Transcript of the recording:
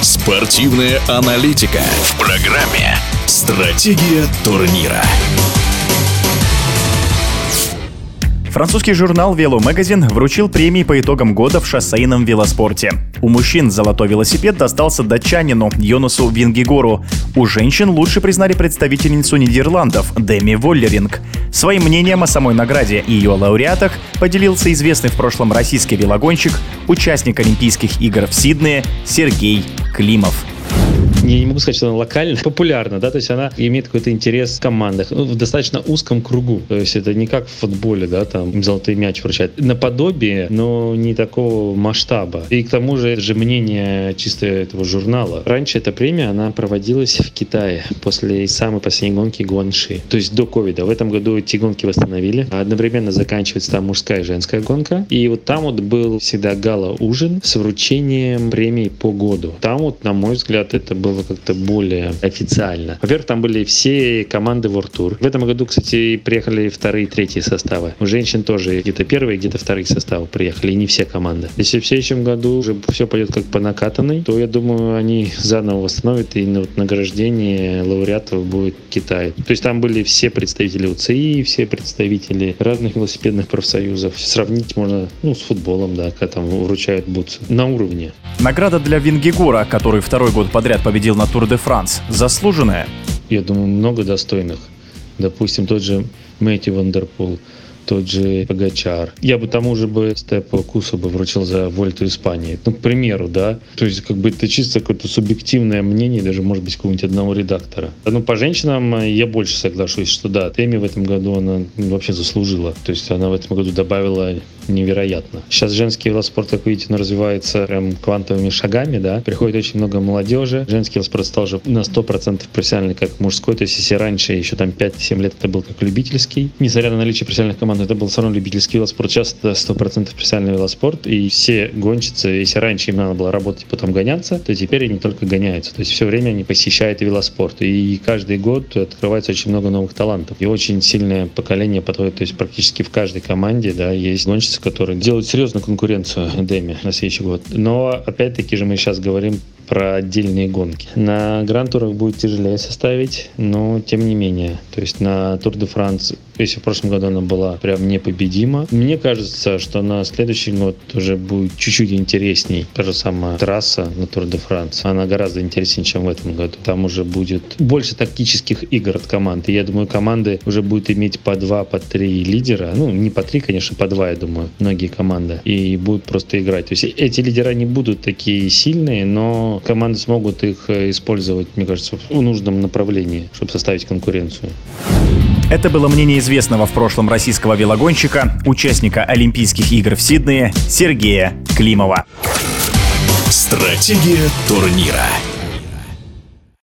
Спортивная аналитика в программе «Стратегия турнира». Французский журнал Magazine вручил премии по итогам года в шоссейном велоспорте. У мужчин золотой велосипед достался датчанину Йонасу Вингигору. У женщин лучше признали представительницу Нидерландов Деми Воллеринг. Своим мнением о самой награде и ее лауреатах поделился известный в прошлом российский велогонщик, участник Олимпийских игр в Сиднее Сергей Климов я не могу сказать, что она локальна, популярна, да, то есть она имеет какой-то интерес в командах, ну, в достаточно узком кругу. То есть это не как в футболе, да, там золотой мяч вручают. Наподобие, но не такого масштаба. И к тому же это же мнение чисто этого журнала. Раньше эта премия, она проводилась в Китае после самой последней гонки Гуанши. То есть до ковида. В этом году эти гонки восстановили. Одновременно заканчивается там мужская и женская гонка. И вот там вот был всегда гала-ужин с вручением премий по году. Там вот, на мой взгляд, это был было как-то более официально. Во-первых, там были все команды World Tour. В этом году, кстати, приехали вторые и третьи составы. У женщин тоже где-то первые, где-то вторые составы приехали, и не все команды. Если в следующем году уже все пойдет как по накатанной, то я думаю, они заново восстановят, и вот награждение лауреатов будет Китай. То есть там были все представители УЦИ, все представители разных велосипедных профсоюзов. Сравнить можно ну, с футболом, да, когда там вручают бутсы. На уровне. Награда для Вингигора, который второй год подряд победил победил на Тур де Франс. Заслуженная? Я думаю, много достойных. Допустим, тот же Мэтью Вандерпул, тот же Погачар. Я бы тому же бы Сеппу Куссу бы вручил за Вольту Испании. Ну, к примеру, да. То есть, как бы это чисто какое-то субъективное мнение, даже, может быть, какого-нибудь одного редактора. Ну, по женщинам я больше соглашусь, что да, Деми в этом году она вообще заслужила. То есть, она в этом году добавила невероятно. Сейчас женский велоспорт, как видите, он развивается прям квантовыми шагами, да. Приходит очень много молодежи. Женский велоспорт стал уже на 100% профессиональный, как мужской. То есть, если раньше, еще там 5-7 лет это был как любительский, несмотря на наличие профессиональных команд, это был все равно любительский велоспорт. Сейчас это 100% профессиональный велоспорт. И все гонщицы, если раньше им надо было работать и потом гоняться, то теперь они только гоняются. То есть, все время они посещают велоспорт. И каждый год открывается очень много новых талантов. И очень сильное поколение подходит, то есть практически в каждой команде, да, есть гонщицы, которые делают серьезную конкуренцию Эдеме на следующий год. Но опять-таки же мы сейчас говорим про отдельные гонки. На гран-турах будет тяжелее составить, но тем не менее. То есть на Тур де Франс, если в прошлом году она была прям непобедима, мне кажется, что на следующий год уже будет чуть-чуть интересней. Та же самая трасса на Тур де Франс, она гораздо интереснее, чем в этом году. Там уже будет больше тактических игр от команды. Я думаю, команды уже будут иметь по два, по три лидера. Ну, не по три, конечно, по два, я думаю, многие команды. И будут просто играть. То есть эти лидера не будут такие сильные, но команды смогут их э, использовать, мне кажется, в нужном направлении, чтобы составить конкуренцию. Это было мнение известного в прошлом российского велогонщика, участника Олимпийских игр в Сиднее Сергея Климова. Стратегия турнира.